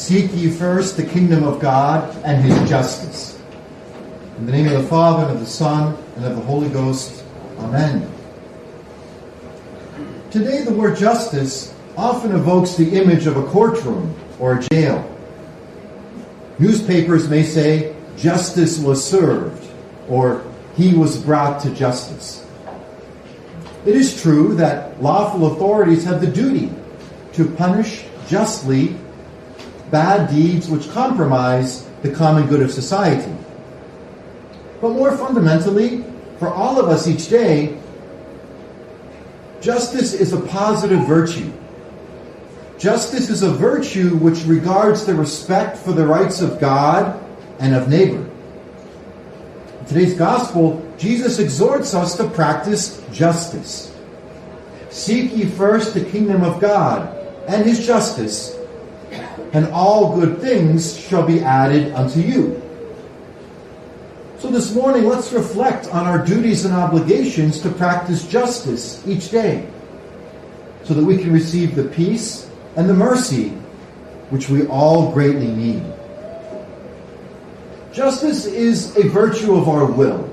Seek ye first the kingdom of God and his justice. In the name of the Father, and of the Son, and of the Holy Ghost. Amen. Today, the word justice often evokes the image of a courtroom or a jail. Newspapers may say, justice was served, or he was brought to justice. It is true that lawful authorities have the duty to punish justly bad deeds which compromise the common good of society. But more fundamentally, for all of us each day, justice is a positive virtue. Justice is a virtue which regards the respect for the rights of God and of neighbor. In today's gospel, Jesus exhorts us to practice justice. Seek ye first the kingdom of God and his justice, and all good things shall be added unto you. So this morning, let's reflect on our duties and obligations to practice justice each day so that we can receive the peace and the mercy which we all greatly need. Justice is a virtue of our will.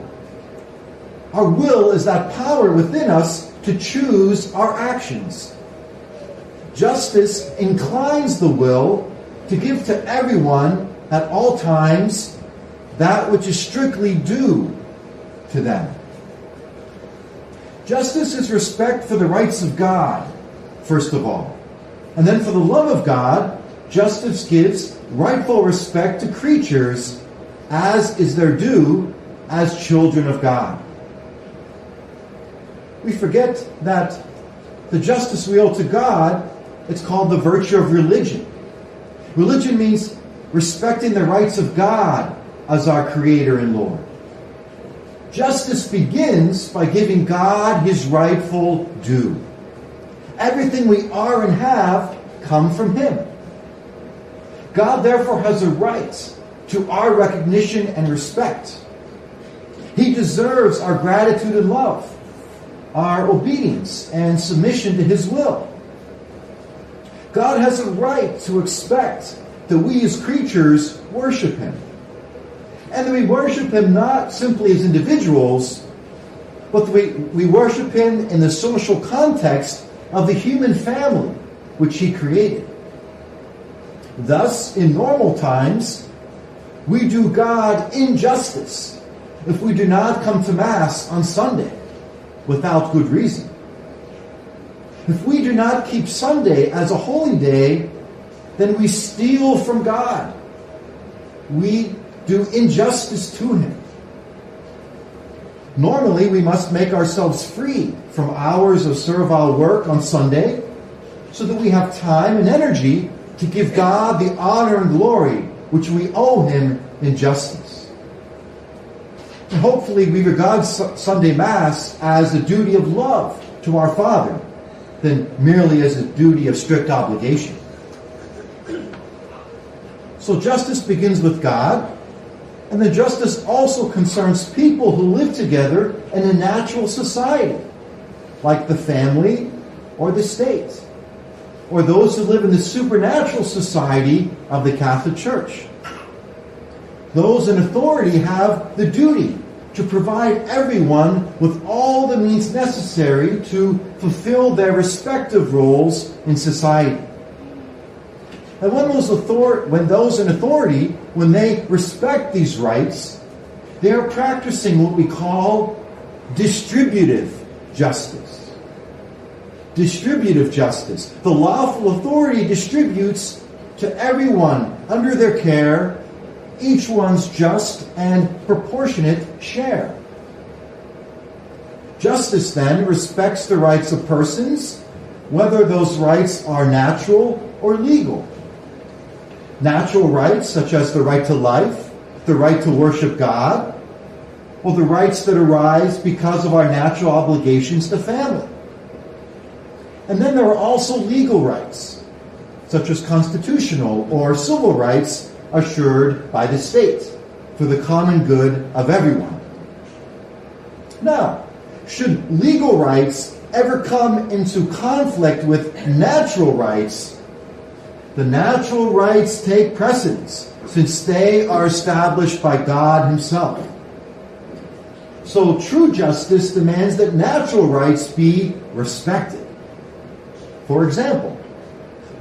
Our will is that power within us to choose our actions. Justice inclines the will to give to everyone at all times that which is strictly due to them. Justice is respect for the rights of God, first of all. And then for the love of God, justice gives rightful respect to creatures as is their due as children of God. We forget that the justice we owe to God it's called the virtue of religion. Religion means respecting the rights of God as our Creator and Lord. Justice begins by giving God his rightful due. Everything we are and have come from him. God therefore has a right to our recognition and respect. He deserves our gratitude and love, our obedience and submission to his will. God has a right to expect that we as creatures worship Him. And that we worship Him not simply as individuals, but that we, we worship Him in the social context of the human family which He created. Thus, in normal times, we do God injustice if we do not come to Mass on Sunday without good reason. If we do not keep Sunday as a holy day, then we steal from God. We do injustice to Him. Normally, we must make ourselves free from hours of servile work on Sunday so that we have time and energy to give God the honor and glory which we owe Him in justice. And hopefully, we regard Sunday Mass as a duty of love to our Father than merely as a duty of strict obligation. So justice begins with God, and then justice also concerns people who live together in a natural society, like the family or the state, or those who live in the supernatural society of the Catholic Church. Those in authority have the duty to provide everyone with all the means necessary to fulfill their respective roles in society. And when those, author- when those in authority, when they respect these rights, they are practicing what we call distributive justice. Distributive justice. The lawful authority distributes to everyone under their care each one's just and proportionate share. Justice then respects the rights of persons, whether those rights are natural or legal. Natural rights, such as the right to life, the right to worship God, or the rights that arise because of our natural obligations to family. And then there are also legal rights, such as constitutional or civil rights assured by the state for the common good of everyone. Now, should legal rights ever come into conflict with natural rights, the natural rights take precedence since they are established by God Himself. So true justice demands that natural rights be respected. For example,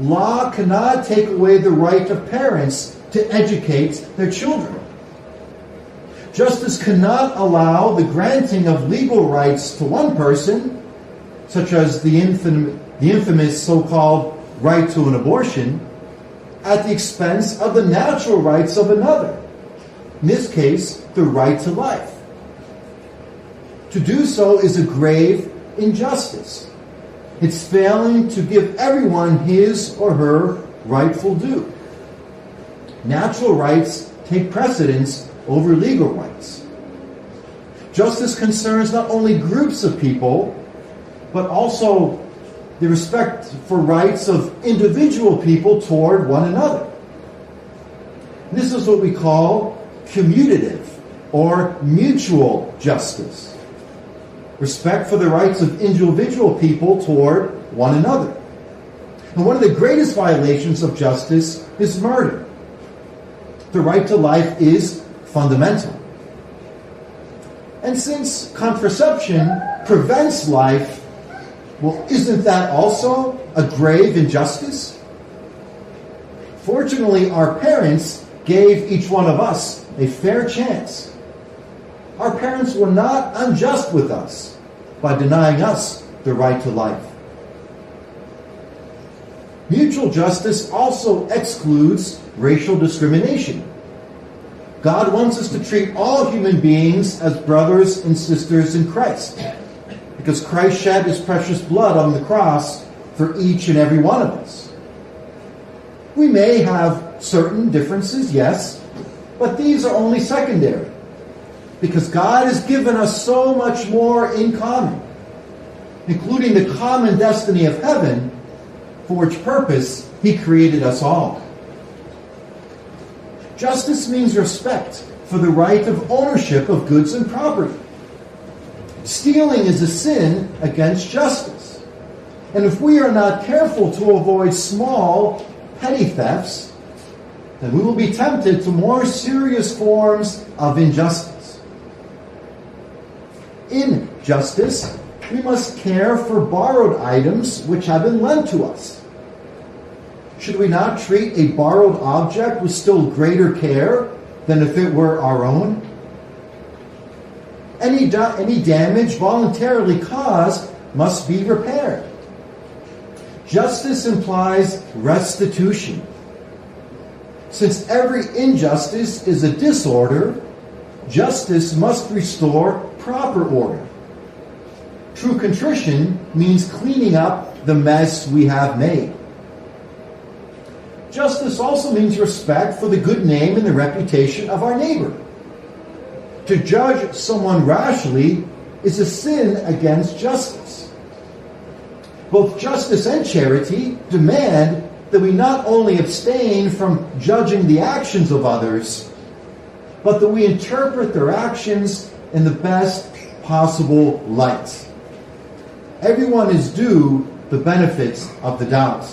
law cannot take away the right of parents to educate their children. Justice cannot allow the granting of legal rights to one person, such as the, the infamous so called right to an abortion, at the expense of the natural rights of another. In this case, the right to life. To do so is a grave injustice. It's failing to give everyone his or her rightful due. Natural rights take precedence over legal rights. Justice concerns not only groups of people, but also the respect for rights of individual people toward one another. This is what we call commutative or mutual justice. Respect for the rights of individual people toward one another. And one of the greatest violations of justice is murder. The right to life is fundamental. And since contraception prevents life well, isn't that also a grave injustice? Fortunately, our parents gave each one of us a fair chance. Our parents were not unjust with us by denying us the right to life. Mutual justice also excludes racial discrimination. God wants us to treat all human beings as brothers and sisters in Christ because Christ shed his precious blood on the cross for each and every one of us. We may have certain differences, yes, but these are only secondary because God has given us so much more in common, including the common destiny of heaven, for which purpose he created us all. Justice means respect for the right of ownership of goods and property. Stealing is a sin against justice. And if we are not careful to avoid small, petty thefts, then we will be tempted to more serious forms of injustice. In justice, we must care for borrowed items which have been lent to us. Should we not treat a borrowed object with still greater care than if it were our own? Any, da- any damage voluntarily caused must be repaired. Justice implies restitution. Since every injustice is a disorder, justice must restore proper order. True contrition means cleaning up the mess we have made. Justice also means respect for the good name and the reputation of our neighbor. To judge someone rashly is a sin against justice. Both justice and charity demand that we not only abstain from judging the actions of others, but that we interpret their actions in the best possible light. Everyone is due the benefits of the doubt.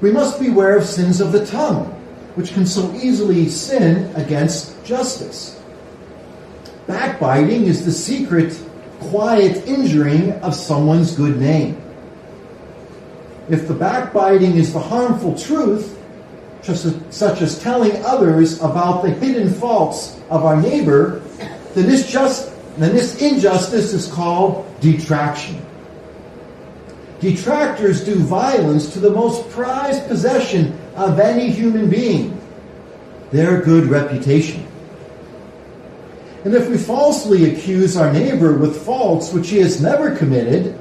We must beware of sins of the tongue which can so easily sin against justice. Backbiting is the secret, quiet injuring of someone's good name. If the backbiting is the harmful truth, such as telling others about the hidden faults of our neighbor, then this, just, then this injustice is called detraction. Detractors do violence to the most prized possession of any human being, their good reputation. And if we falsely accuse our neighbor with faults which he has never committed,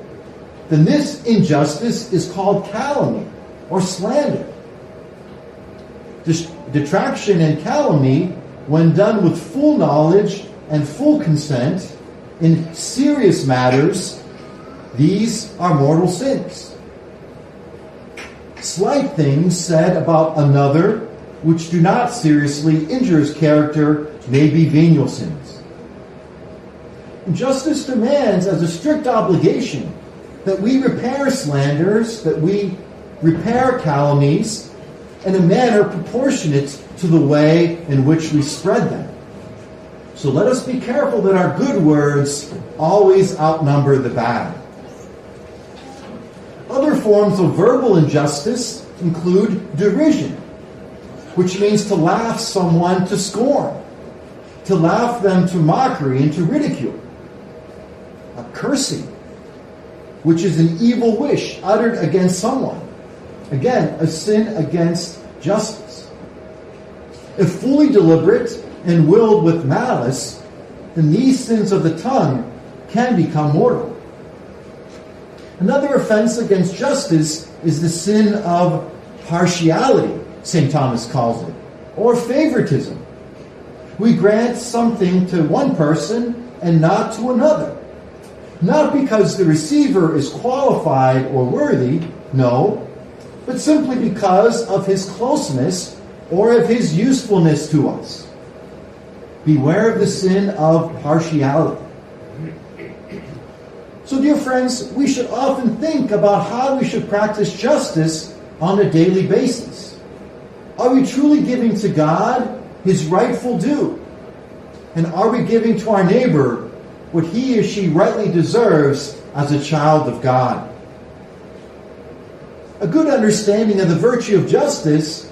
then this injustice is called calumny or slander. Detraction and calumny, when done with full knowledge and full consent in serious matters, these are mortal sins. Slight things said about another which do not seriously injure his character may be venial sins. Justice demands as a strict obligation that we repair slanders, that we repair calumnies in a manner proportionate to the way in which we spread them. So let us be careful that our good words always outnumber the bad. Forms of verbal injustice include derision, which means to laugh someone to scorn, to laugh them to mockery and to ridicule. A cursing, which is an evil wish uttered against someone. Again, a sin against justice. If fully deliberate and willed with malice, then these sins of the tongue can become mortal. Another offense against justice is the sin of partiality, St. Thomas calls it, or favoritism. We grant something to one person and not to another. Not because the receiver is qualified or worthy, no, but simply because of his closeness or of his usefulness to us. Beware of the sin of partiality. So, dear friends, we should often think about how we should practice justice on a daily basis. Are we truly giving to God his rightful due? And are we giving to our neighbor what he or she rightly deserves as a child of God? A good understanding of the virtue of justice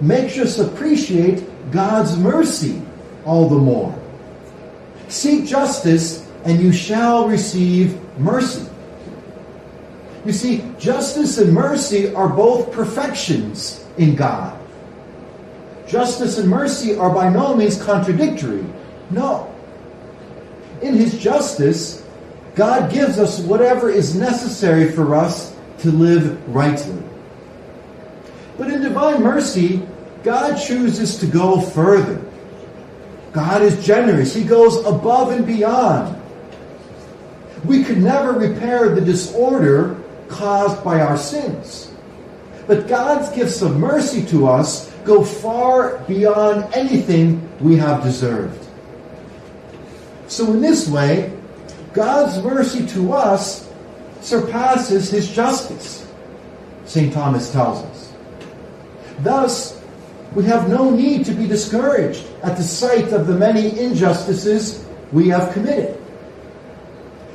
makes us appreciate God's mercy all the more. Seek justice, and you shall receive mercy. You see, justice and mercy are both perfections in God. Justice and mercy are by no means contradictory. No. In His justice, God gives us whatever is necessary for us to live rightly. But in divine mercy, God chooses to go further. God is generous. He goes above and beyond. We could never repair the disorder caused by our sins. But God's gifts of mercy to us go far beyond anything we have deserved. So, in this way, God's mercy to us surpasses his justice, St. Thomas tells us. Thus, we have no need to be discouraged at the sight of the many injustices we have committed.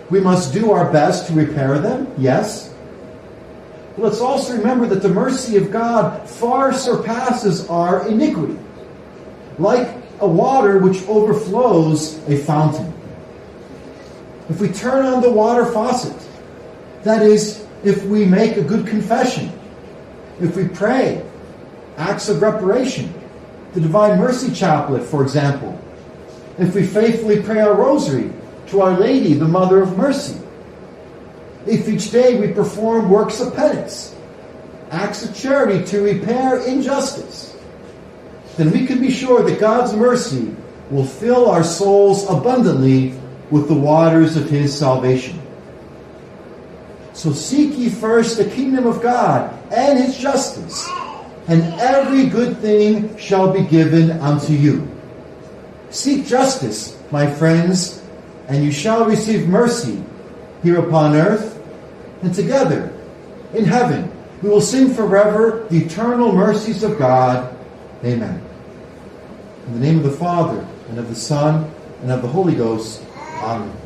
We must do our best to repair them, yes. But let's also remember that the mercy of God far surpasses our iniquity, like a water which overflows a fountain. If we turn on the water faucet, that is, if we make a good confession, if we pray, acts of reparation, the Divine Mercy Chaplet, for example, if we faithfully pray our rosary, to Our Lady, the Mother of Mercy. If each day we perform works of penance, acts of charity to repair injustice, then we can be sure that God's mercy will fill our souls abundantly with the waters of His salvation. So seek ye first the kingdom of God and His justice, and every good thing shall be given unto you. Seek justice, my friends, and you shall receive mercy here upon earth, and together in heaven we will sing forever the eternal mercies of God. Amen. In the name of the Father, and of the Son, and of the Holy Ghost. Amen.